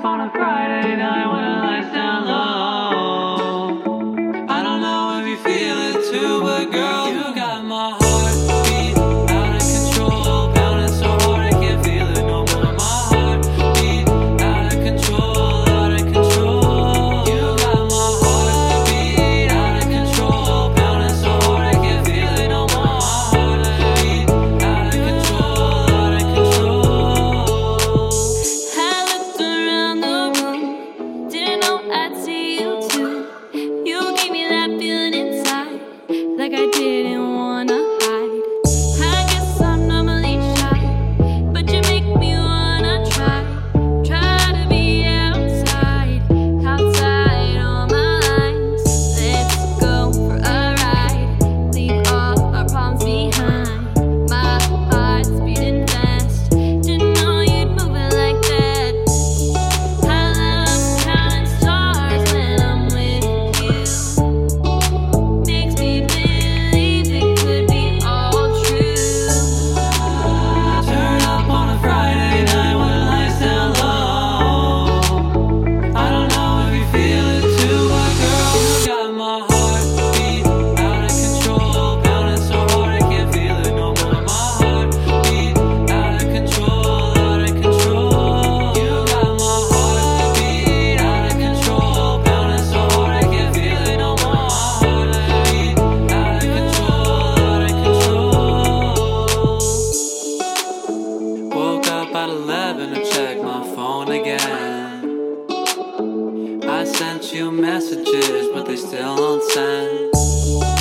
off on a Friday night when the lights down low. I don't know if you feel it too, but girl, you got my heart. I sent you messages, but they still don't send.